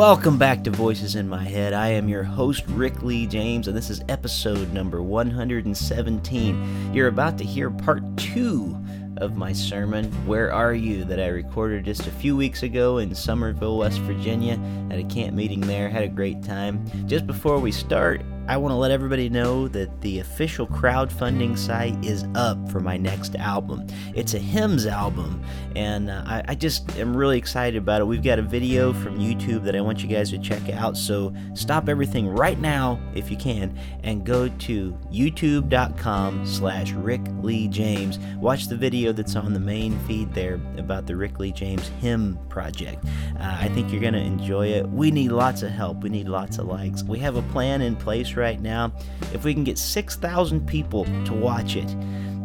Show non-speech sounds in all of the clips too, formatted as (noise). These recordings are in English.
Welcome back to Voices in My Head. I am your host, Rick Lee James, and this is episode number 117. You're about to hear part two of my sermon, Where Are You, that I recorded just a few weeks ago in Summersville, West Virginia, at a camp meeting there. Had a great time. Just before we start, I want to let everybody know that the official crowdfunding site is up for my next album. It's a hymns album, and uh, I, I just am really excited about it. We've got a video from YouTube that I want you guys to check out, so stop everything right now if you can and go to youtube.com slash Rick Lee James. Watch the video that's on the main feed there about the Rick Lee James hymn project. Uh, I think you're going to enjoy it. We need lots of help. We need lots of likes. We have a plan in place right now. If we can get 6,000 people to watch it,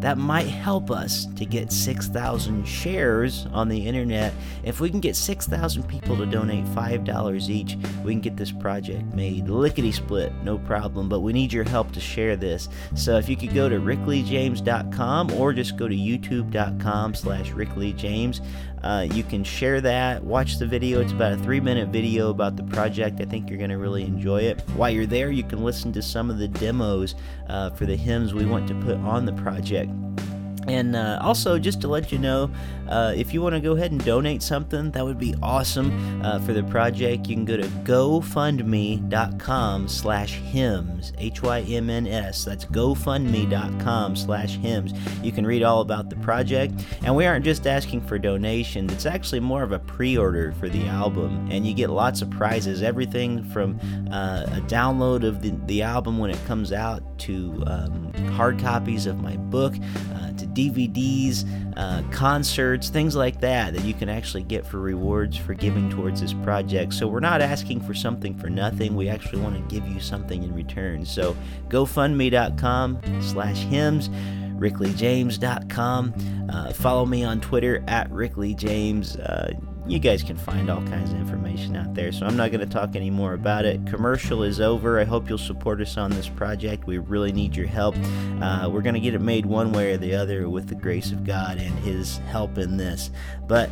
that might help us to get 6,000 shares on the internet. If we can get 6,000 people to donate $5 each, we can get this project made. Lickety split, no problem, but we need your help to share this. So if you could go to rickleejames.com or just go to youtube.com slash rickleejames, uh, you can share that, watch the video. It's about a three minute video about the project. I think you're going to really enjoy it. While you're there, you can listen to some of the demos uh, for the hymns we want to put on the project. And uh, also, just to let you know, uh, if you want to go ahead and donate something, that would be awesome uh, for the project. You can go to gofundme.com slash hymns, H-Y-M-N-S. That's gofundme.com slash hymns. You can read all about the project. And we aren't just asking for donations. It's actually more of a pre-order for the album. And you get lots of prizes, everything from uh, a download of the, the album when it comes out to um, hard copies of my book, uh, to DVDs, uh, concerts, things like that that you can actually get for rewards for giving towards this project. So we're not asking for something for nothing. We actually want to give you something in return. So GoFundMe.com slash hymns. RickLeeJames.com. Uh, follow me on Twitter at RickLeeJames. Uh, you guys can find all kinds of information out there, so I'm not going to talk any more about it. Commercial is over. I hope you'll support us on this project. We really need your help. Uh, we're going to get it made one way or the other with the grace of God and His help in this. But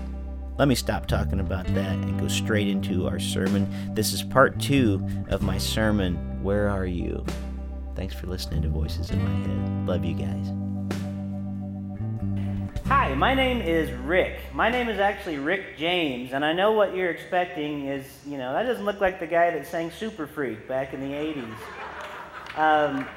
let me stop talking about that and go straight into our sermon. This is part two of my sermon, Where Are You? Thanks for listening to Voices in My Head. Love you guys. Hi, my name is Rick. My name is actually Rick James, and I know what you're expecting is, you know, that doesn't look like the guy that sang Super Freak back in the 80s. Um,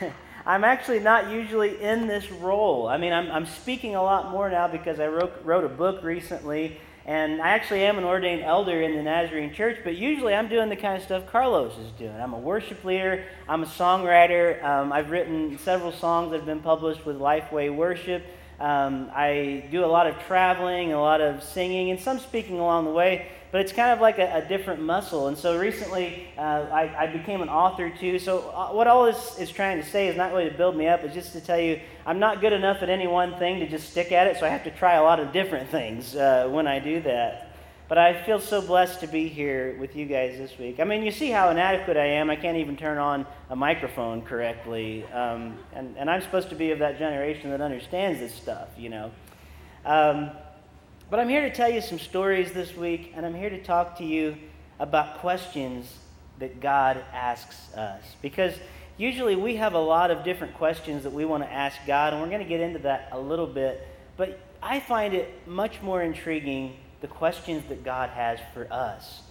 (laughs) I'm actually not usually in this role. I mean, I'm, I'm speaking a lot more now because I wrote, wrote a book recently, and I actually am an ordained elder in the Nazarene Church, but usually I'm doing the kind of stuff Carlos is doing. I'm a worship leader, I'm a songwriter, um, I've written several songs that have been published with Lifeway Worship. Um, I do a lot of traveling, a lot of singing, and some speaking along the way, but it's kind of like a, a different muscle. And so recently uh, I, I, became an author too. So, uh, what all this is trying to say is not really to build me up, it's just to tell you I'm not good enough at any one thing to just stick at it, so I have to try a lot of different things uh, when I do that. But I feel so blessed to be here with you guys this week. I mean, you see how inadequate I am. I can't even turn on a microphone correctly. Um, and, and I'm supposed to be of that generation that understands this stuff, you know. Um, but I'm here to tell you some stories this week, and I'm here to talk to you about questions that God asks us. Because usually we have a lot of different questions that we want to ask God, and we're going to get into that a little bit. But I find it much more intriguing the questions that God has for us.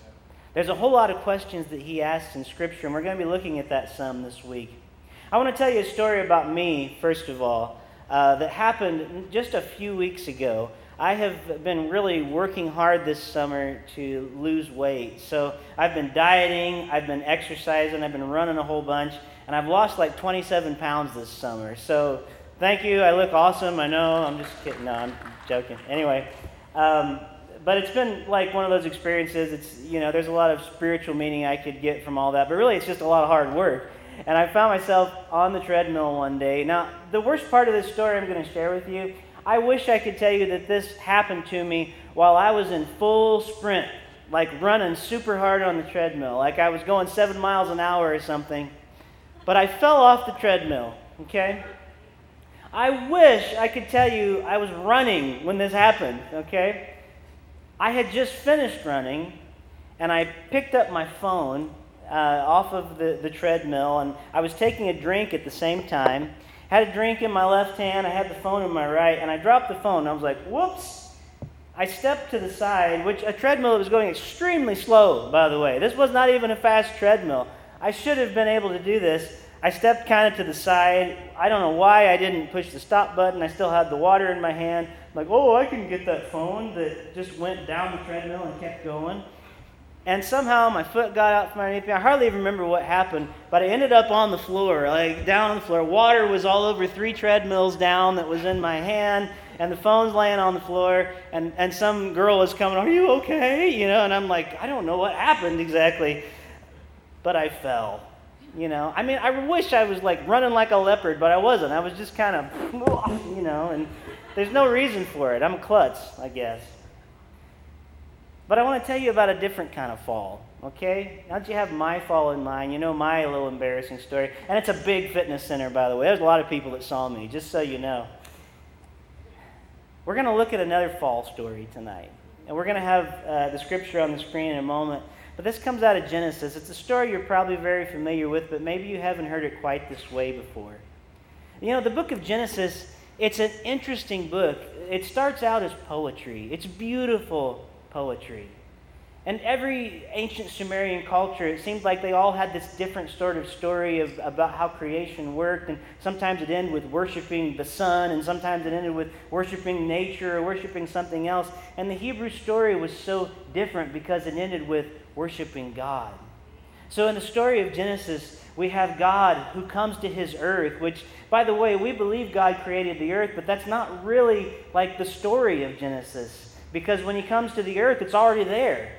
There's a whole lot of questions that He asks in Scripture, and we're going to be looking at that some this week. I want to tell you a story about me, first of all, uh, that happened just a few weeks ago. I have been really working hard this summer to lose weight. So I've been dieting, I've been exercising, I've been running a whole bunch, and I've lost like 27 pounds this summer. So thank you. I look awesome. I know. I'm just kidding. No, I'm joking. Anyway. Um, but it's been like one of those experiences. It's, you know, there's a lot of spiritual meaning I could get from all that, but really it's just a lot of hard work. And I found myself on the treadmill one day. Now, the worst part of this story I'm going to share with you, I wish I could tell you that this happened to me while I was in full sprint, like running super hard on the treadmill, like I was going seven miles an hour or something. But I fell off the treadmill, okay? I wish I could tell you I was running when this happened, okay? I had just finished running and I picked up my phone uh, off of the, the treadmill and I was taking a drink at the same time. Had a drink in my left hand, I had the phone in my right, and I dropped the phone. I was like, whoops. I stepped to the side, which a treadmill was going extremely slow, by the way. This was not even a fast treadmill. I should have been able to do this. I stepped kind of to the side. I don't know why I didn't push the stop button. I still had the water in my hand. Like, oh, I can get that phone that just went down the treadmill and kept going. And somehow my foot got out from underneath me. I hardly even remember what happened, but I ended up on the floor, like down on the floor. Water was all over three treadmills down that was in my hand, and the phone's laying on the floor. And, and some girl was coming, Are you okay? You know, and I'm like, I don't know what happened exactly, but I fell. You know, I mean, I wish I was like running like a leopard, but I wasn't. I was just kind of, (laughs) you know, and there's no reason for it. I'm a klutz, I guess. But I want to tell you about a different kind of fall, okay? Now that you have my fall in mind, you know my little embarrassing story. And it's a big fitness center, by the way. There's a lot of people that saw me, just so you know. We're going to look at another fall story tonight. And we're going to have uh, the scripture on the screen in a moment. But this comes out of Genesis. It's a story you're probably very familiar with, but maybe you haven't heard it quite this way before. You know, the book of Genesis, it's an interesting book. It starts out as poetry, it's beautiful poetry. And every ancient Sumerian culture, it seemed like they all had this different sort of story of, about how creation worked. And sometimes it ended with worshiping the sun, and sometimes it ended with worshiping nature or worshiping something else. And the Hebrew story was so different because it ended with worshiping God. So in the story of Genesis, we have God who comes to his earth, which, by the way, we believe God created the earth, but that's not really like the story of Genesis. Because when he comes to the earth, it's already there.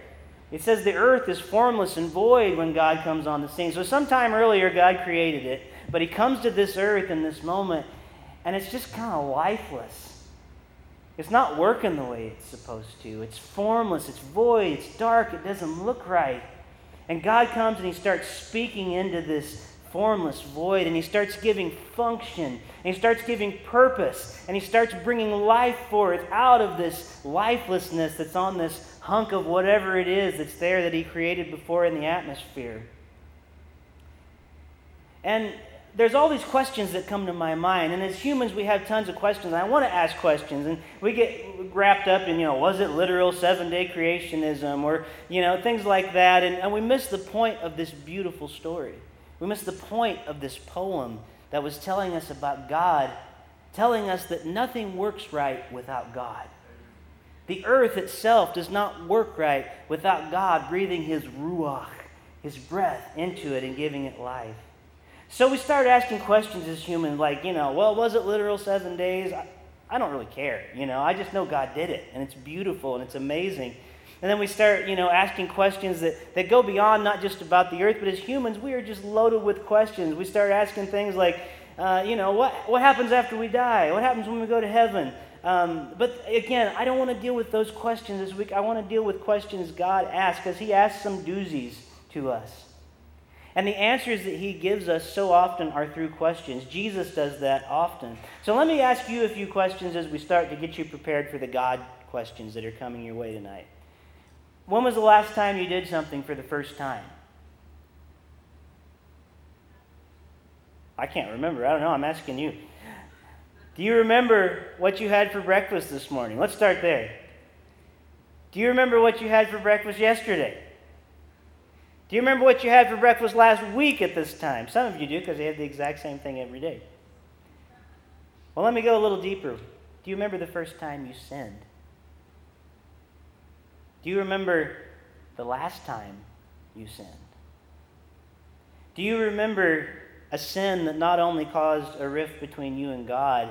It says the earth is formless and void when God comes on the scene. So, sometime earlier, God created it, but he comes to this earth in this moment, and it's just kind of lifeless. It's not working the way it's supposed to. It's formless, it's void, it's dark, it doesn't look right. And God comes and he starts speaking into this formless void, and he starts giving function, and he starts giving purpose, and he starts bringing life forth out of this lifelessness that's on this hunk of whatever it is that's there that he created before in the atmosphere. And there's all these questions that come to my mind, and as humans, we have tons of questions. I want to ask questions, and we get wrapped up in, you know, was it literal seven day creationism, or, you know, things like that, and, and we miss the point of this beautiful story. We miss the point of this poem that was telling us about God, telling us that nothing works right without God. The earth itself does not work right without God breathing His ruach, His breath, into it and giving it life. So we started asking questions as humans, like, you know, well, was it literal seven days? I, I don't really care. You know, I just know God did it, and it's beautiful and it's amazing. And then we start, you know, asking questions that, that go beyond not just about the earth, but as humans, we are just loaded with questions. We start asking things like, uh, you know, what, what happens after we die? What happens when we go to heaven? Um, but again, I don't want to deal with those questions this week. I want to deal with questions God asks because He asks some doozies to us. And the answers that He gives us so often are through questions. Jesus does that often. So let me ask you a few questions as we start to get you prepared for the God questions that are coming your way tonight. When was the last time you did something for the first time? I can't remember. I don't know. I'm asking you. Do you remember what you had for breakfast this morning? Let's start there. Do you remember what you had for breakfast yesterday? Do you remember what you had for breakfast last week at this time? Some of you do because they have the exact same thing every day. Well, let me go a little deeper. Do you remember the first time you sinned? Do you remember the last time you sinned? Do you remember a sin that not only caused a rift between you and God,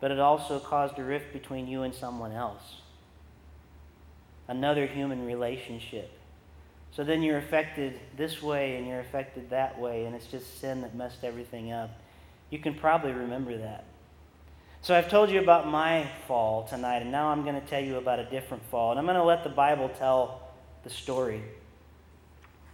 but it also caused a rift between you and someone else? another human relationship. So then you're affected this way and you're affected that way, and it's just sin that messed everything up. You can probably remember that. So I've told you about my fall tonight, and now I'm going to tell you about a different fall. And I'm going to let the Bible tell the story.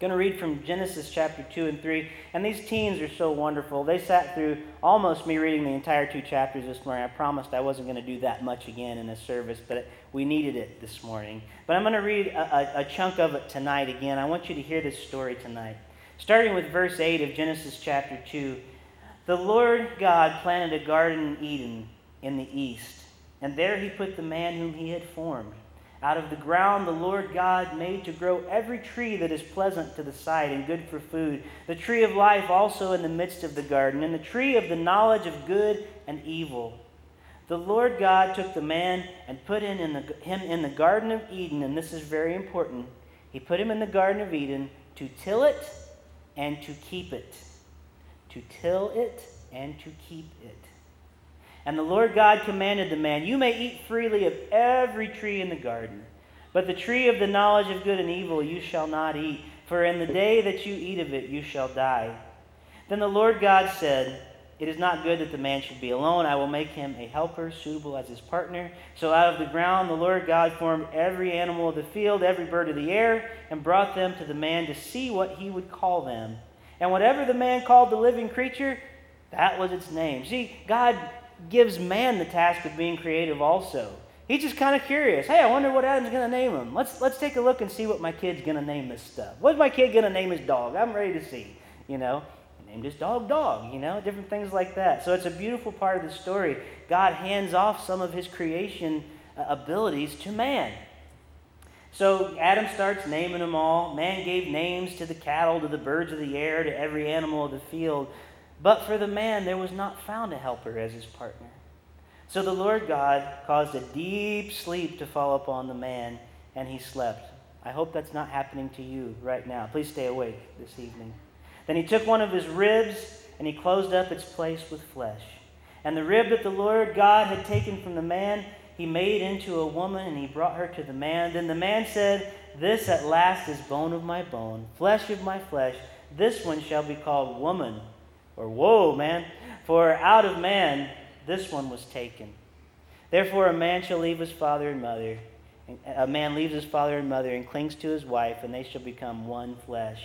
Going to read from Genesis chapter 2 and 3. And these teens are so wonderful. They sat through almost me reading the entire two chapters this morning. I promised I wasn't going to do that much again in a service, but we needed it this morning. But I'm going to read a, a, a chunk of it tonight again. I want you to hear this story tonight. Starting with verse 8 of Genesis chapter 2. The Lord God planted a garden in Eden in the east, and there he put the man whom he had formed. Out of the ground the Lord God made to grow every tree that is pleasant to the sight and good for food, the tree of life also in the midst of the garden, and the tree of the knowledge of good and evil. The Lord God took the man and put him in, the, him in the Garden of Eden, and this is very important. He put him in the Garden of Eden to till it and to keep it to till it and to keep it. And the Lord God commanded the man, You may eat freely of every tree in the garden, but the tree of the knowledge of good and evil you shall not eat, for in the day that you eat of it you shall die. Then the Lord God said, It is not good that the man should be alone. I will make him a helper suitable as his partner. So out of the ground the Lord God formed every animal of the field, every bird of the air, and brought them to the man to see what he would call them. And whatever the man called the living creature, that was its name. See, God gives man the task of being creative also. He's just kind of curious. Hey, I wonder what Adam's going to name him. Let's, let's take a look and see what my kid's going to name this stuff. What's my kid going to name his dog? I'm ready to see. You know, he named his dog Dog, you know, different things like that. So it's a beautiful part of the story. God hands off some of his creation uh, abilities to man. So Adam starts naming them all. Man gave names to the cattle, to the birds of the air, to every animal of the field. But for the man, there was not found a helper as his partner. So the Lord God caused a deep sleep to fall upon the man, and he slept. I hope that's not happening to you right now. Please stay awake this evening. Then he took one of his ribs, and he closed up its place with flesh. And the rib that the Lord God had taken from the man, he made into a woman and he brought her to the man. Then the man said, This at last is bone of my bone, flesh of my flesh. This one shall be called woman. Or, whoa, man. For out of man this one was taken. Therefore, a man shall leave his father and mother. A man leaves his father and mother and clings to his wife, and they shall become one flesh.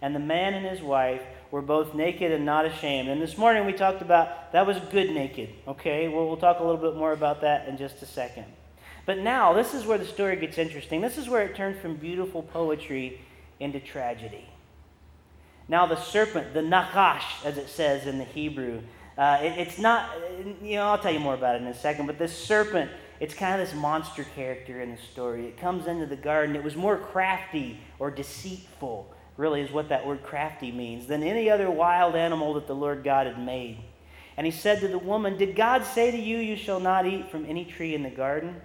And the man and his wife were both naked and not ashamed. And this morning we talked about that was good naked. Okay, well, we'll talk a little bit more about that in just a second. But now, this is where the story gets interesting. This is where it turns from beautiful poetry into tragedy. Now, the serpent, the nakash, as it says in the Hebrew, uh, it, it's not, you know, I'll tell you more about it in a second, but this serpent, it's kind of this monster character in the story. It comes into the garden. It was more crafty or deceitful really is what that word crafty means, than any other wild animal that the Lord God had made. And he said to the woman, Did God say to you, You shall not eat from any tree in the garden?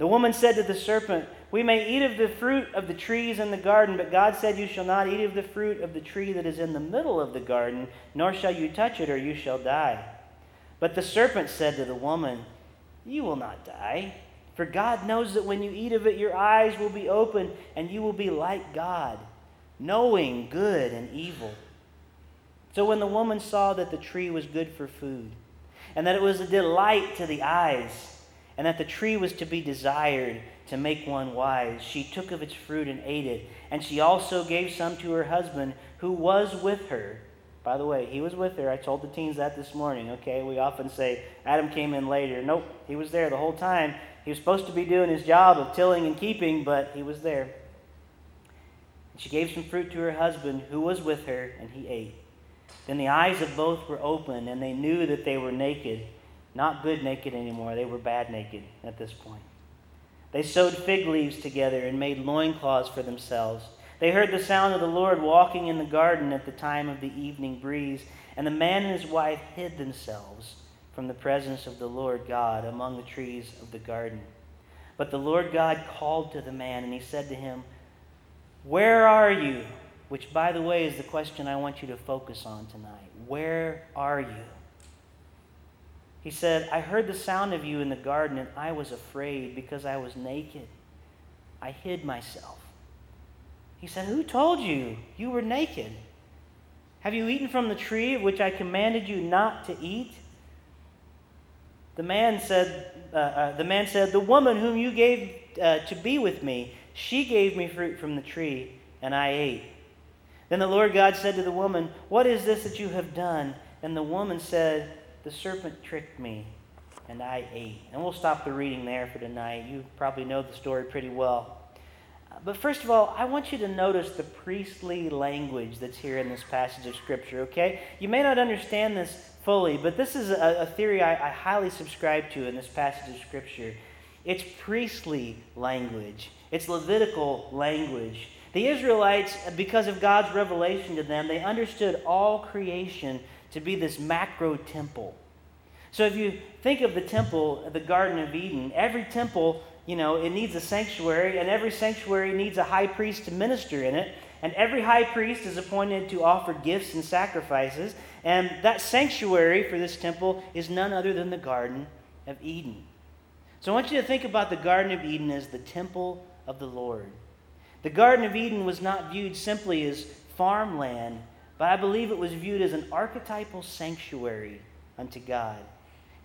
The woman said to the serpent, We may eat of the fruit of the trees in the garden, but God said, You shall not eat of the fruit of the tree that is in the middle of the garden, nor shall you touch it, or you shall die. But the serpent said to the woman, You will not die. For God knows that when you eat of it, your eyes will be opened, and you will be like God knowing good and evil. So when the woman saw that the tree was good for food, and that it was a delight to the eyes, and that the tree was to be desired to make one wise, she took of its fruit and ate it. And she also gave some to her husband who was with her. By the way, he was with her. I told the teens that this morning, okay? We often say Adam came in later. Nope, he was there the whole time. He was supposed to be doing his job of tilling and keeping, but he was there. She gave some fruit to her husband, who was with her, and he ate. Then the eyes of both were opened, and they knew that they were naked. Not good naked anymore, they were bad naked at this point. They sewed fig leaves together and made loincloths for themselves. They heard the sound of the Lord walking in the garden at the time of the evening breeze, and the man and his wife hid themselves from the presence of the Lord God among the trees of the garden. But the Lord God called to the man, and he said to him, where are you? Which, by the way, is the question I want you to focus on tonight. Where are you? He said, I heard the sound of you in the garden, and I was afraid because I was naked, I hid myself. He said, Who told you you were naked? Have you eaten from the tree of which I commanded you not to eat? The man said, uh, uh, the man said, The woman whom you gave uh, to be with me, she gave me fruit from the tree, and I ate. Then the Lord God said to the woman, What is this that you have done? And the woman said, The serpent tricked me, and I ate. And we'll stop the reading there for tonight. You probably know the story pretty well. Uh, but first of all, I want you to notice the priestly language that's here in this passage of Scripture, okay? You may not understand this fully, but this is a, a theory I, I highly subscribe to in this passage of Scripture. It's priestly language, it's Levitical language. The Israelites, because of God's revelation to them, they understood all creation to be this macro temple. So if you think of the temple, the Garden of Eden, every temple, you know, it needs a sanctuary, and every sanctuary needs a high priest to minister in it. And every high priest is appointed to offer gifts and sacrifices. And that sanctuary for this temple is none other than the Garden of Eden. So I want you to think about the Garden of Eden as the temple of the Lord. The Garden of Eden was not viewed simply as farmland, but I believe it was viewed as an archetypal sanctuary unto God.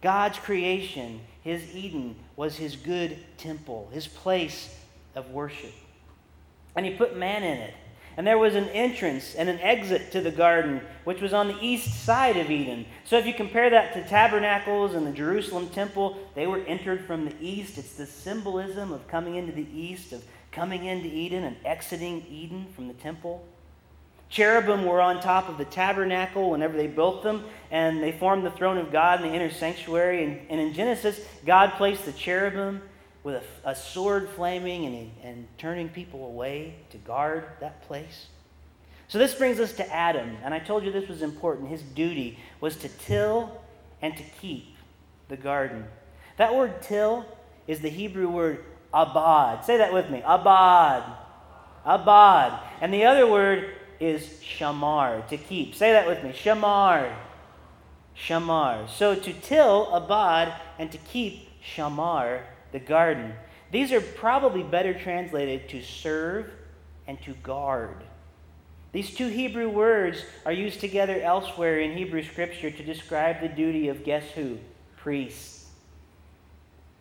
God's creation, his Eden, was his good temple, his place of worship. And he put man in it. And there was an entrance and an exit to the garden, which was on the east side of Eden. So if you compare that to tabernacles and the Jerusalem temple, they were entered from the east. It's the symbolism of coming into the east, of coming into Eden and exiting Eden from the temple. Cherubim were on top of the tabernacle whenever they built them, and they formed the throne of God in the inner sanctuary. And, and in Genesis, God placed the cherubim with a, a sword flaming and, and turning people away to guard that place. So this brings us to Adam, and I told you this was important. His duty was to till and to keep the garden. That word till is the Hebrew word abad. Say that with me abad. Abad. And the other word is shamar, to keep. Say that with me shamar. Shamar. So to till, abad, and to keep, shamar the garden. These are probably better translated to serve and to guard. These two Hebrew words are used together elsewhere in Hebrew scripture to describe the duty of guess who? Priests.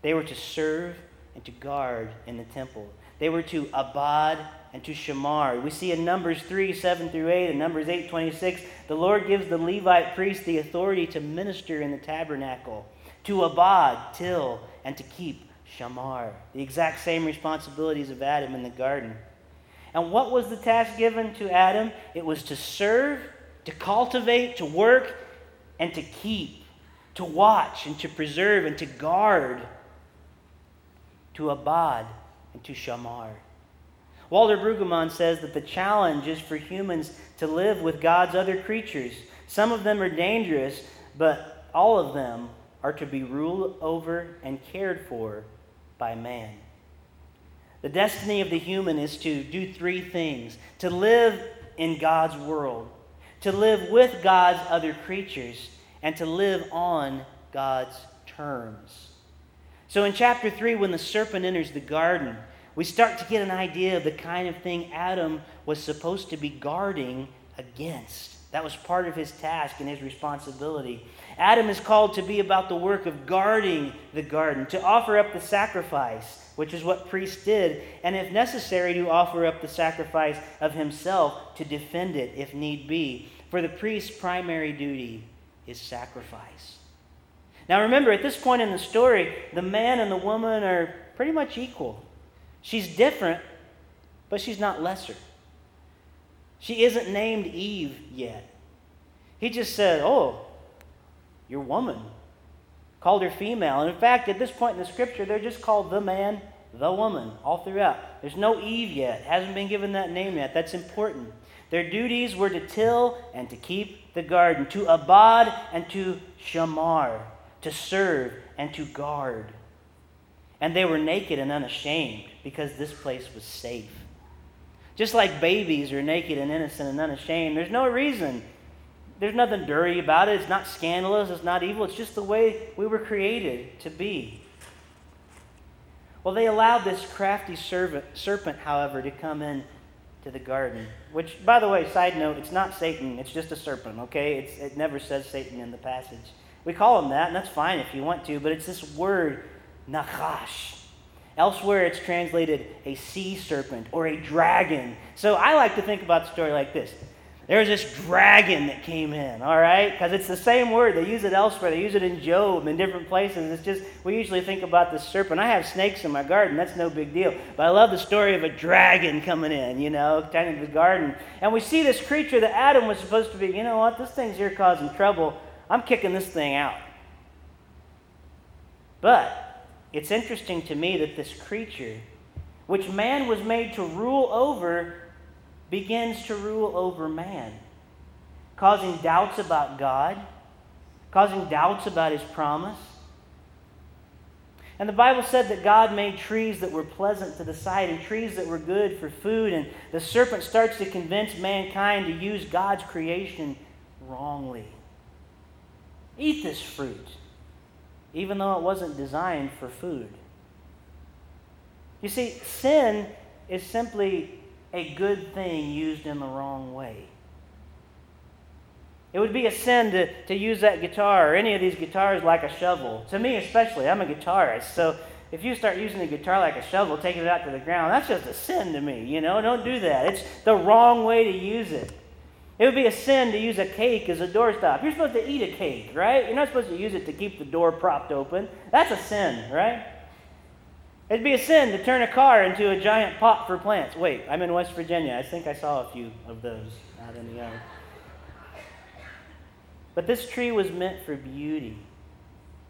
They were to serve and to guard in the temple. They were to abad and to shamar. We see in Numbers 3, 7 through 8, and Numbers 8, 26, the Lord gives the Levite priest the authority to minister in the tabernacle, to abad, till, and to keep shamar, the exact same responsibilities of Adam in the garden. And what was the task given to Adam? It was to serve, to cultivate, to work, and to keep, to watch, and to preserve, and to guard, to abad, and to shamar. Walter Brueggemann says that the challenge is for humans to live with God's other creatures. Some of them are dangerous, but all of them are to be ruled over and cared for by man. The destiny of the human is to do three things to live in God's world, to live with God's other creatures, and to live on God's terms. So in chapter 3, when the serpent enters the garden, we start to get an idea of the kind of thing Adam was supposed to be guarding against. That was part of his task and his responsibility. Adam is called to be about the work of guarding the garden, to offer up the sacrifice, which is what priests did, and if necessary, to offer up the sacrifice of himself to defend it if need be. For the priest's primary duty is sacrifice. Now remember, at this point in the story, the man and the woman are pretty much equal. She's different, but she's not lesser. She isn't named Eve yet. He just said, Oh, your woman. Called her female. And in fact, at this point in the scripture, they're just called the man, the woman, all throughout. There's no Eve yet, hasn't been given that name yet. That's important. Their duties were to till and to keep the garden, to abad and to shamar, to serve and to guard. And they were naked and unashamed because this place was safe. Just like babies are naked and innocent and unashamed, there's no reason there's nothing dirty about it. It's not scandalous. It's not evil. It's just the way we were created to be. Well, they allowed this crafty servant, serpent, however, to come in to the garden. Which, by the way, side note, it's not Satan, it's just a serpent, okay? It's, it never says Satan in the passage. We call him that, and that's fine if you want to, but it's this word, nachash. Elsewhere, it's translated a sea serpent or a dragon. So I like to think about the story like this there's this dragon that came in, all right? Because it's the same word. They use it elsewhere. They use it in Job in different places. It's just, we usually think about the serpent. I have snakes in my garden. That's no big deal. But I love the story of a dragon coming in, you know, tending the garden. And we see this creature that Adam was supposed to be, you know what? This thing's here causing trouble. I'm kicking this thing out. But it's interesting to me that this creature, which man was made to rule over, begins to rule over man, causing doubts about God, causing doubts about his promise. And the Bible said that God made trees that were pleasant to the sight and trees that were good for food. And the serpent starts to convince mankind to use God's creation wrongly. Eat this fruit, even though it wasn't designed for food. You see, sin is simply a good thing used in the wrong way. It would be a sin to, to use that guitar or any of these guitars like a shovel. To me, especially, I'm a guitarist. So if you start using a guitar like a shovel, taking it out to the ground, that's just a sin to me. You know, don't do that. It's the wrong way to use it. It would be a sin to use a cake as a doorstop. You're supposed to eat a cake, right? You're not supposed to use it to keep the door propped open. That's a sin, right? It'd be a sin to turn a car into a giant pot for plants. Wait, I'm in West Virginia. I think I saw a few of those out in the yard. But this tree was meant for beauty,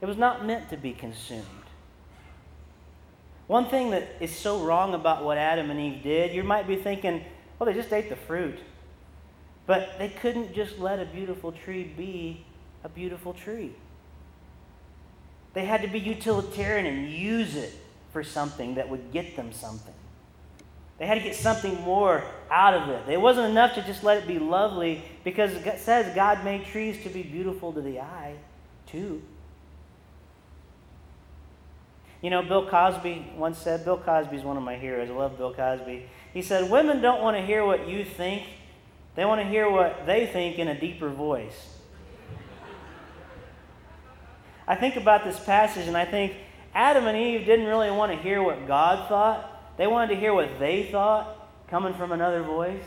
it was not meant to be consumed. One thing that is so wrong about what Adam and Eve did, you might be thinking, well, they just ate the fruit. But they couldn't just let a beautiful tree be a beautiful tree. They had to be utilitarian and use it for something that would get them something. They had to get something more out of it. It wasn't enough to just let it be lovely because it says God made trees to be beautiful to the eye, too. You know, Bill Cosby once said, Bill Cosby is one of my heroes. I love Bill Cosby. He said, Women don't want to hear what you think, they want to hear what they think in a deeper voice. I think about this passage and I think Adam and Eve didn't really want to hear what God thought, they wanted to hear what they thought coming from another voice.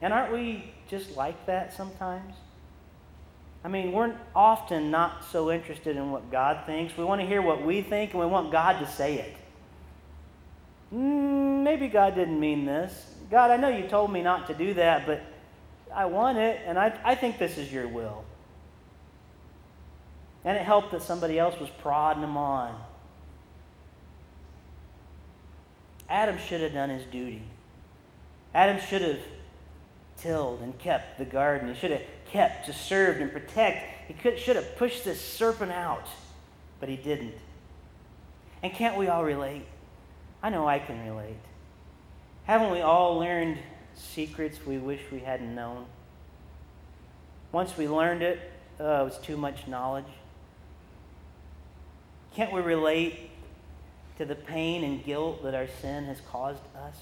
And aren't we just like that sometimes? I mean, we're often not so interested in what God thinks. We want to hear what we think, and we want God to say it. Mm, maybe God didn't mean this. God, I know you told me not to do that, but I want it, and I, I think this is your will. And it helped that somebody else was prodding him on. Adam should have done his duty. Adam should have tilled and kept the garden. He should have kept to serve and protect. He could, should have pushed this serpent out, but he didn't. And can't we all relate? I know I can relate. Haven't we all learned secrets we wish we hadn't known? Once we learned it, oh, it was too much knowledge. Can't we relate to the pain and guilt that our sin has caused us?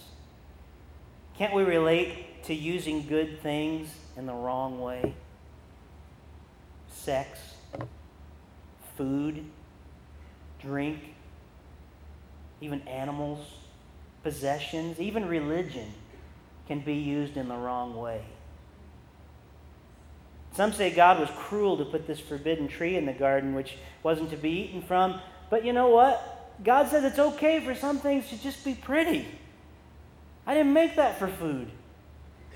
Can't we relate to using good things in the wrong way? Sex, food, drink, even animals, possessions, even religion can be used in the wrong way. Some say God was cruel to put this forbidden tree in the garden, which wasn't to be eaten from. But you know what? God says it's okay for some things to just be pretty. I didn't make that for food,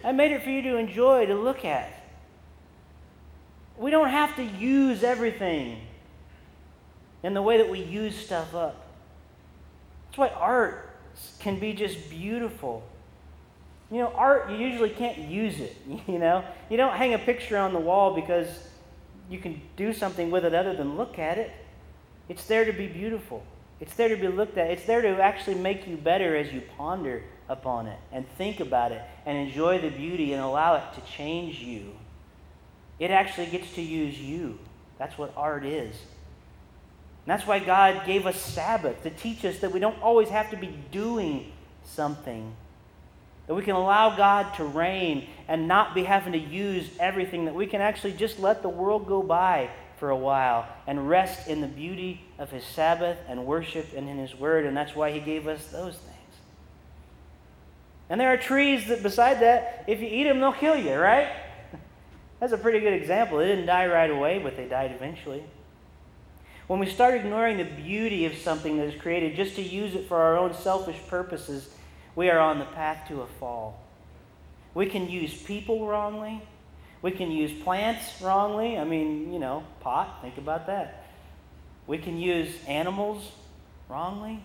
I made it for you to enjoy, to look at. We don't have to use everything in the way that we use stuff up. That's why art can be just beautiful you know, art, you usually can't use it. (laughs) You know, you don't hang a picture on the wall because you can do something with it other than look at it. It's there to be beautiful. It's there to be looked at. It's there to actually make you better as you ponder upon it and think about it and enjoy the beauty and allow it to change you. It actually gets to use you. That's what art is. That's why God gave us Sabbath to teach us that we don't always have to be doing something. That we can allow God to reign and not be having to use everything. That we can actually just let the world go by for a while and rest in the beauty of His Sabbath and worship and in His Word. And that's why He gave us those things. And there are trees that, beside that, if you eat them, they'll kill you, right? (laughs) That's a pretty good example. They didn't die right away, but they died eventually. When we start ignoring the beauty of something that is created just to use it for our own selfish purposes, we are on the path to a fall. We can use people wrongly. We can use plants wrongly. I mean, you know, pot, think about that. We can use animals wrongly.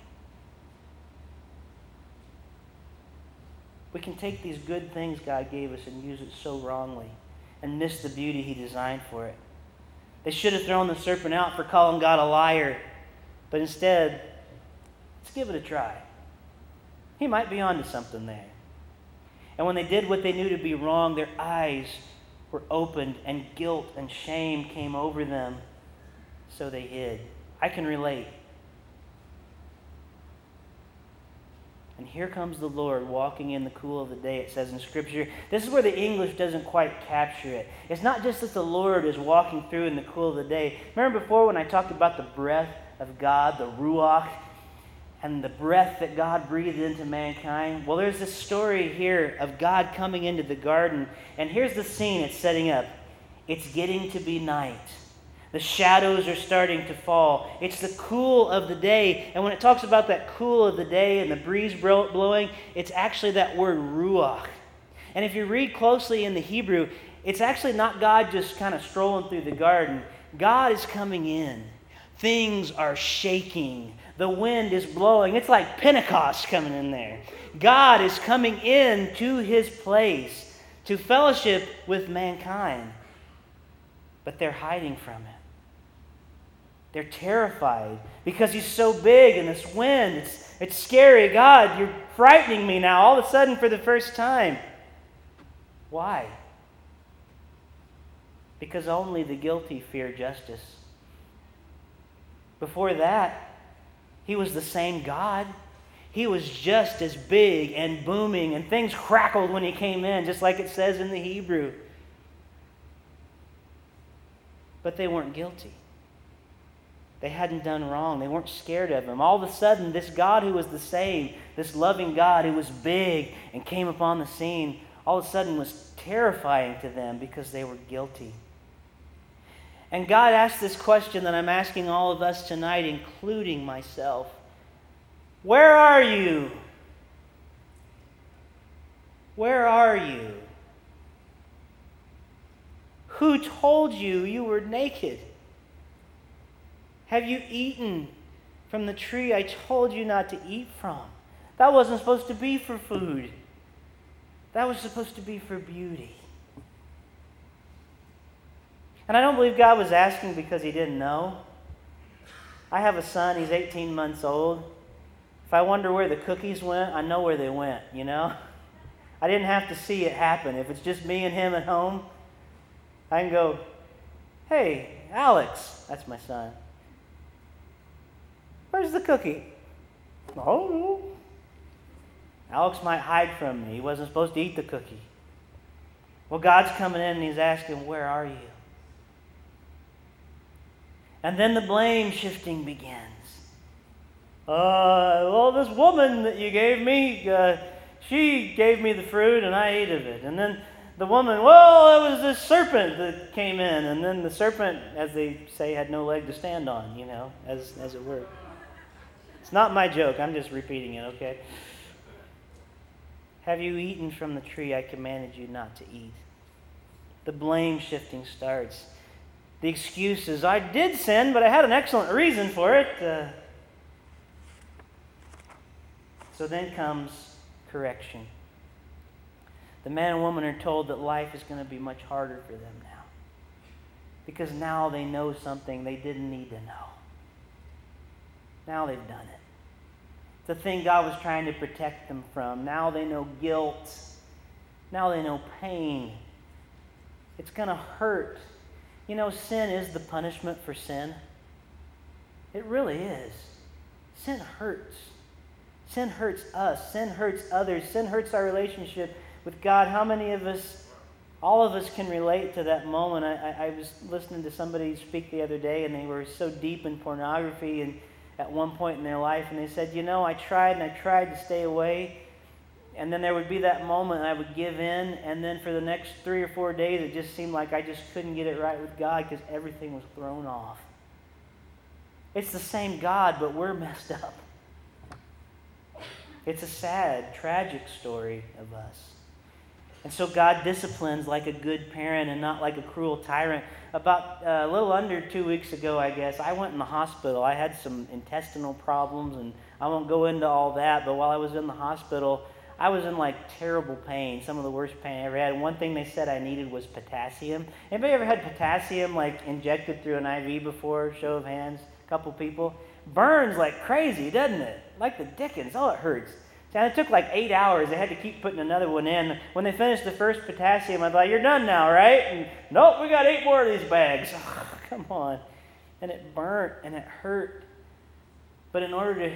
We can take these good things God gave us and use it so wrongly and miss the beauty He designed for it. They should have thrown the serpent out for calling God a liar. But instead, let's give it a try. He might be onto something there. And when they did what they knew to be wrong, their eyes were opened and guilt and shame came over them. So they hid. I can relate. And here comes the Lord walking in the cool of the day, it says in Scripture. This is where the English doesn't quite capture it. It's not just that the Lord is walking through in the cool of the day. Remember before when I talked about the breath of God, the Ruach, and the breath that God breathed into mankind? Well, there's this story here of God coming into the garden. And here's the scene it's setting up it's getting to be night. The shadows are starting to fall. It's the cool of the day. And when it talks about that cool of the day and the breeze blowing, it's actually that word ruach. And if you read closely in the Hebrew, it's actually not God just kind of strolling through the garden. God is coming in. Things are shaking. The wind is blowing. It's like Pentecost coming in there. God is coming in to his place to fellowship with mankind. But they're hiding from it. They're terrified because he's so big and this wind, it's, it's scary. God, you're frightening me now all of a sudden for the first time. Why? Because only the guilty fear justice. Before that, he was the same God. He was just as big and booming, and things crackled when he came in, just like it says in the Hebrew. But they weren't guilty. They hadn't done wrong. They weren't scared of him. All of a sudden, this God who was the same, this loving God who was big and came upon the scene, all of a sudden was terrifying to them because they were guilty. And God asked this question that I'm asking all of us tonight, including myself Where are you? Where are you? Who told you you were naked? Have you eaten from the tree I told you not to eat from? That wasn't supposed to be for food, that was supposed to be for beauty. And I don't believe God was asking because he didn't know. I have a son, he's 18 months old. If I wonder where the cookies went, I know where they went, you know? I didn't have to see it happen. If it's just me and him at home, I can go, hey, Alex, that's my son. Where's the cookie? Oh. Alex might hide from me. He wasn't supposed to eat the cookie. Well, God's coming in and he's asking, Where are you? And then the blame shifting begins. Uh, well, this woman that you gave me, uh, she gave me the fruit and I ate of it. And then the woman, well, it was this serpent that came in. And then the serpent, as they say, had no leg to stand on, you know, as, as it were. It's not my joke, I'm just repeating it, okay? Have you eaten from the tree I commanded you not to eat? The blame shifting starts. The excuse is, I did sin, but I had an excellent reason for it. Uh, so then comes correction. The man and woman are told that life is going to be much harder for them now. Because now they know something they didn't need to know. Now they've done it. The thing God was trying to protect them from. Now they know guilt. Now they know pain. It's going to hurt. You know, sin is the punishment for sin. It really is. Sin hurts. Sin hurts us. Sin hurts others. Sin hurts our relationship with God. How many of us, all of us, can relate to that moment? I, I, I was listening to somebody speak the other day, and they were so deep in pornography and at one point in their life, and they said, You know, I tried and I tried to stay away. And then there would be that moment I would give in, and then for the next three or four days, it just seemed like I just couldn't get it right with God because everything was thrown off. It's the same God, but we're (laughs) messed up. It's a sad, tragic story of us. And so God disciplines like a good parent and not like a cruel tyrant. About uh, a little under two weeks ago, I guess, I went in the hospital. I had some intestinal problems, and I won't go into all that, but while I was in the hospital, I was in like terrible pain, some of the worst pain I ever had. One thing they said I needed was potassium. Anybody ever had potassium like injected through an IV before? Show of hands, a couple people. Burns like crazy, doesn't it? Like the dickens. Oh, it hurts. And it took like eight hours. They had to keep putting another one in. When they finished the first potassium, I thought, "You're done now, right?" And nope, we got eight more of these bags. (laughs) Oh, come on. And it burnt and it hurt. But in order to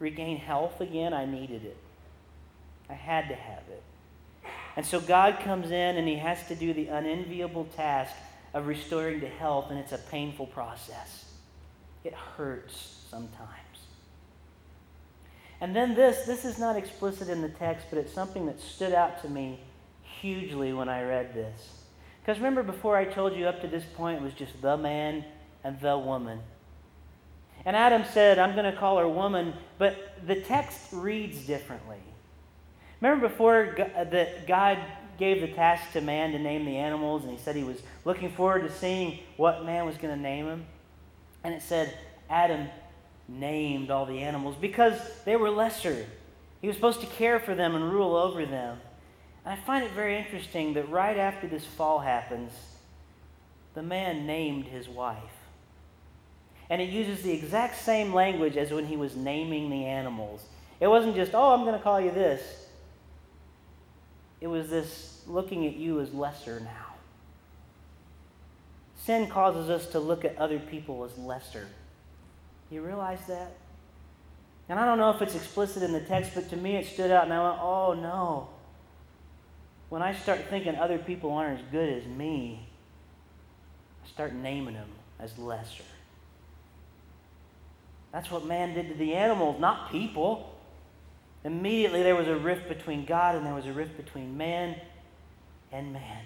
regain health again, I needed it. I had to have it. And so God comes in and he has to do the unenviable task of restoring to health, and it's a painful process. It hurts sometimes. And then this, this is not explicit in the text, but it's something that stood out to me hugely when I read this. Because remember, before I told you up to this point, it was just the man and the woman. And Adam said, I'm going to call her woman, but the text reads differently. Remember before uh, that God gave the task to man to name the animals, and he said he was looking forward to seeing what man was going to name them? And it said, Adam named all the animals because they were lesser. He was supposed to care for them and rule over them. And I find it very interesting that right after this fall happens, the man named his wife. And it uses the exact same language as when he was naming the animals. It wasn't just, oh, I'm going to call you this. It was this looking at you as lesser now. Sin causes us to look at other people as lesser. You realize that? And I don't know if it's explicit in the text, but to me it stood out, and I went, oh no. When I start thinking other people aren't as good as me, I start naming them as lesser. That's what man did to the animals, not people. Immediately there was a rift between God and there was a rift between man and man.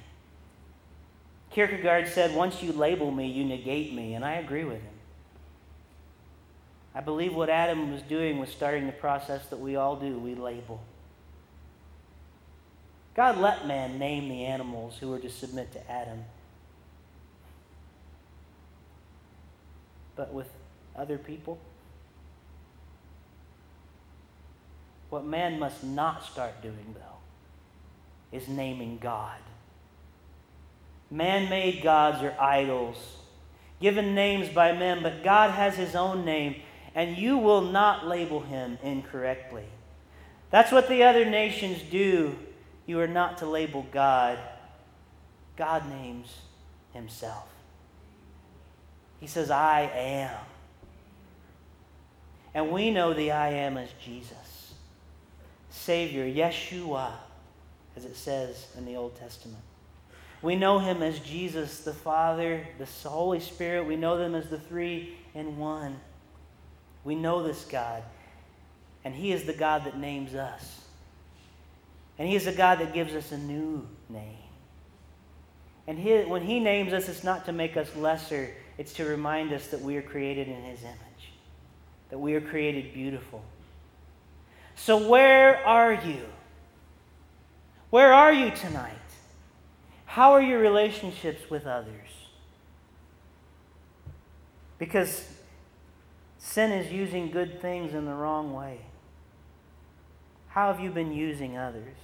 Kierkegaard said, Once you label me, you negate me, and I agree with him. I believe what Adam was doing was starting the process that we all do we label. God let man name the animals who were to submit to Adam. But with other people, What man must not start doing, though, is naming God. Man made gods are idols, given names by men, but God has his own name, and you will not label him incorrectly. That's what the other nations do. You are not to label God. God names himself. He says, I am. And we know the I am as Jesus. Savior, Yeshua, as it says in the Old Testament. We know him as Jesus, the Father, the Holy Spirit. We know them as the three in one. We know this God. And he is the God that names us. And he is the God that gives us a new name. And he, when he names us, it's not to make us lesser, it's to remind us that we are created in his image, that we are created beautiful so, where are you? Where are you tonight? How are your relationships with others? Because sin is using good things in the wrong way. How have you been using others?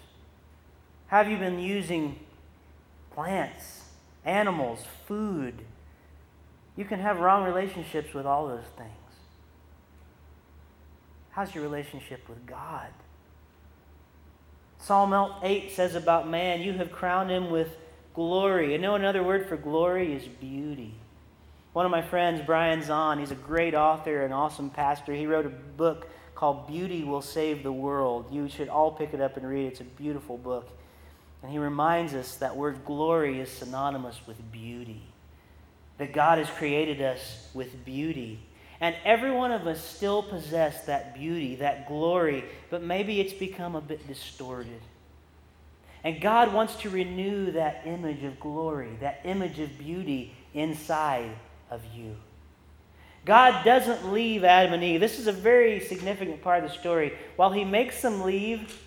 How have you been using plants, animals, food? You can have wrong relationships with all those things. How's your relationship with God? Psalm 8 says about man, You have crowned him with glory. And know another word for glory is beauty. One of my friends, Brian Zahnd, he's a great author and awesome pastor. He wrote a book called Beauty Will Save the World. You should all pick it up and read it. It's a beautiful book. And he reminds us that word glory is synonymous with beauty. That God has created us with beauty. And every one of us still possess that beauty, that glory, but maybe it's become a bit distorted. And God wants to renew that image of glory, that image of beauty inside of you. God doesn't leave Adam and Eve. This is a very significant part of the story. While He makes them leave,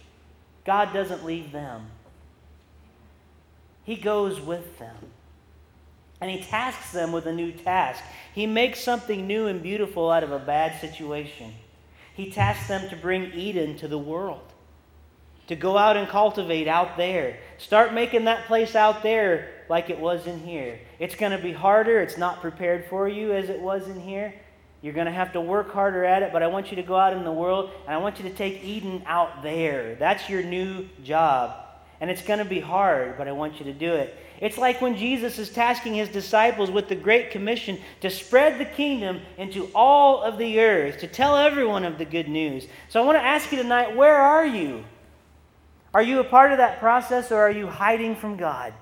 God doesn't leave them. He goes with them. And He tasks them with a new task. He makes something new and beautiful out of a bad situation. He tasks them to bring Eden to the world to go out and cultivate out there. Start making that place out there like it was in here. It's going to be harder. It's not prepared for you as it was in here. You're going to have to work harder at it, but I want you to go out in the world and I want you to take Eden out there. That's your new job. And it's going to be hard, but I want you to do it. It's like when Jesus is tasking his disciples with the Great Commission to spread the kingdom into all of the earth, to tell everyone of the good news. So I want to ask you tonight where are you? Are you a part of that process or are you hiding from God?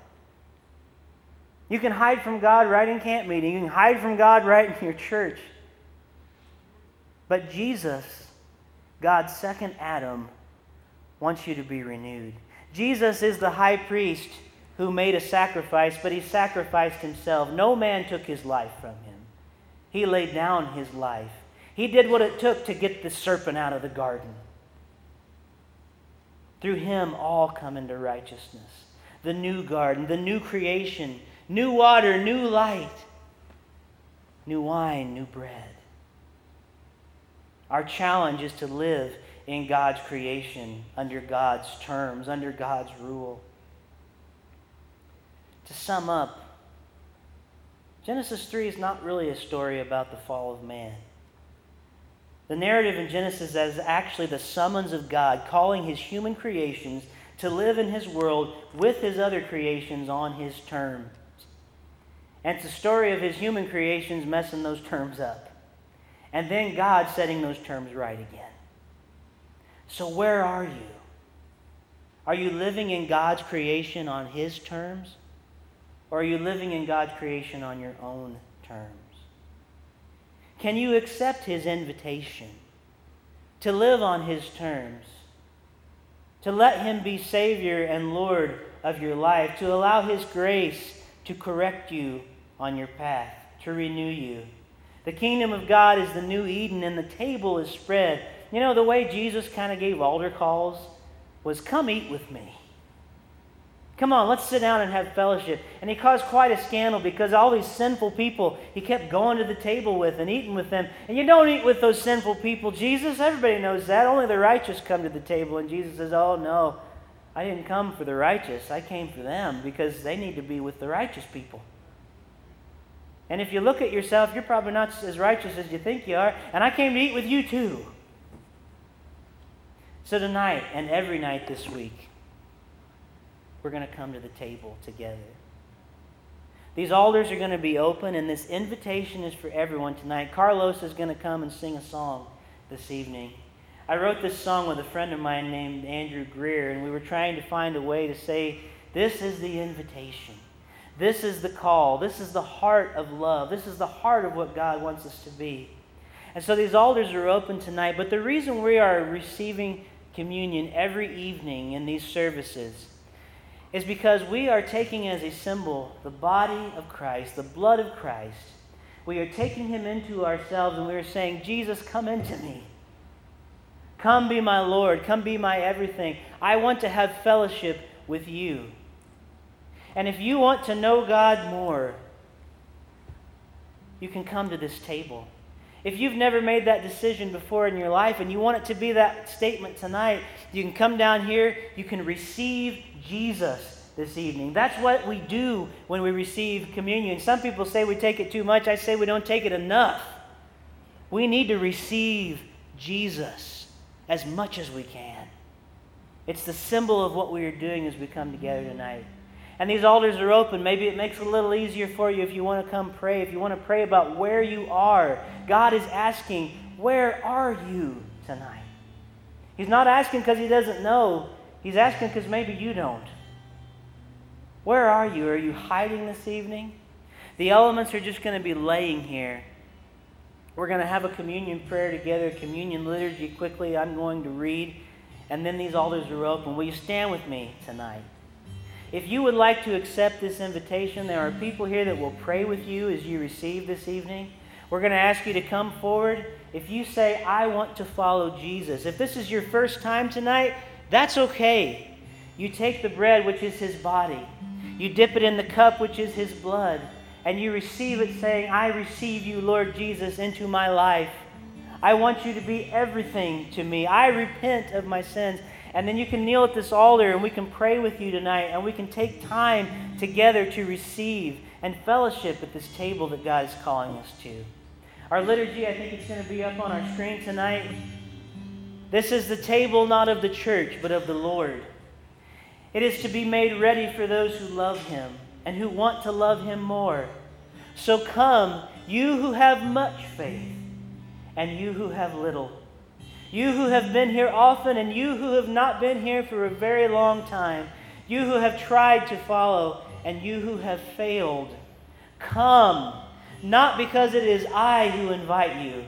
You can hide from God right in camp meeting. You can hide from God right in your church. But Jesus, God's second Adam, wants you to be renewed. Jesus is the high priest who made a sacrifice, but he sacrificed himself. No man took his life from him. He laid down his life. He did what it took to get the serpent out of the garden. Through him, all come into righteousness. The new garden, the new creation, new water, new light, new wine, new bread. Our challenge is to live in God's creation, under God's terms, under God's rule. To sum up, Genesis 3 is not really a story about the fall of man. The narrative in Genesis is actually the summons of God calling his human creations to live in his world with his other creations on his terms. And it's the story of his human creations messing those terms up. And then God setting those terms right again. So, where are you? Are you living in God's creation on his terms? Or are you living in God's creation on your own terms? Can you accept his invitation to live on his terms? To let him be Savior and Lord of your life, to allow his grace to correct you on your path, to renew you. The kingdom of God is the new Eden, and the table is spread. You know, the way Jesus kind of gave altar calls was, Come eat with me. Come on, let's sit down and have fellowship. And he caused quite a scandal because all these sinful people he kept going to the table with and eating with them. And you don't eat with those sinful people, Jesus. Everybody knows that. Only the righteous come to the table. And Jesus says, Oh, no, I didn't come for the righteous. I came for them because they need to be with the righteous people. And if you look at yourself, you're probably not as righteous as you think you are. And I came to eat with you too. So tonight and every night this week, we're going to come to the table together. These altars are going to be open, and this invitation is for everyone tonight. Carlos is going to come and sing a song this evening. I wrote this song with a friend of mine named Andrew Greer, and we were trying to find a way to say, This is the invitation. This is the call. This is the heart of love. This is the heart of what God wants us to be. And so these altars are open tonight, but the reason we are receiving communion every evening in these services is because we are taking as a symbol the body of Christ, the blood of Christ. We are taking him into ourselves and we are saying, Jesus, come into me. Come be my Lord. Come be my everything. I want to have fellowship with you. And if you want to know God more, you can come to this table. If you've never made that decision before in your life and you want it to be that statement tonight, you can come down here, you can receive Jesus this evening. That's what we do when we receive communion. Some people say we take it too much. I say we don't take it enough. We need to receive Jesus as much as we can. It's the symbol of what we are doing as we come together tonight. And these altars are open. Maybe it makes it a little easier for you if you want to come pray, if you want to pray about where you are. God is asking, Where are you tonight? He's not asking because he doesn't know, he's asking because maybe you don't. Where are you? Are you hiding this evening? The elements are just going to be laying here. We're going to have a communion prayer together, communion liturgy quickly. I'm going to read, and then these altars are open. Will you stand with me tonight? If you would like to accept this invitation, there are people here that will pray with you as you receive this evening. We're going to ask you to come forward. If you say, I want to follow Jesus, if this is your first time tonight, that's okay. You take the bread, which is his body, you dip it in the cup, which is his blood and you receive it saying, I receive you, Lord Jesus, into my life. I want you to be everything to me. I repent of my sins. And then you can kneel at this altar and we can pray with you tonight and we can take time together to receive and fellowship at this table that God is calling us to. Our liturgy, I think it's going to be up on our screen tonight. This is the table not of the church, but of the Lord. It is to be made ready for those who love him and who want to love him more. So come, you who have much faith, and you who have little. You who have been here often, and you who have not been here for a very long time. You who have tried to follow, and you who have failed. Come, not because it is I who invite you,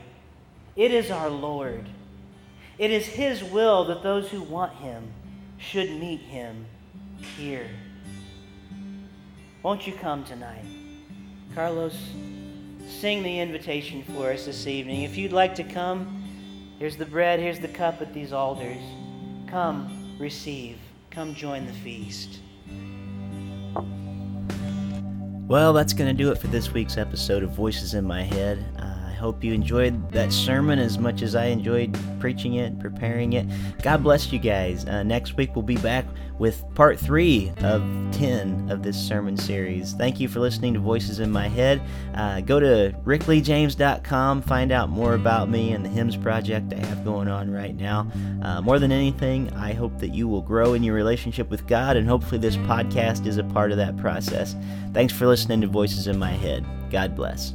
it is our Lord. It is His will that those who want Him should meet Him here. Won't you come tonight? Carlos, sing the invitation for us this evening. If you'd like to come, here's the bread, here's the cup at these altars. Come, receive. Come join the feast. Well, that's going to do it for this week's episode of Voices in My Head. Hope you enjoyed that sermon as much as I enjoyed preaching it, preparing it. God bless you guys. Uh, next week we'll be back with part three of 10 of this sermon series. Thank you for listening to Voices in My Head. Uh, go to rickleejames.com, find out more about me and the hymns project I have going on right now. Uh, more than anything, I hope that you will grow in your relationship with God, and hopefully, this podcast is a part of that process. Thanks for listening to Voices in My Head. God bless.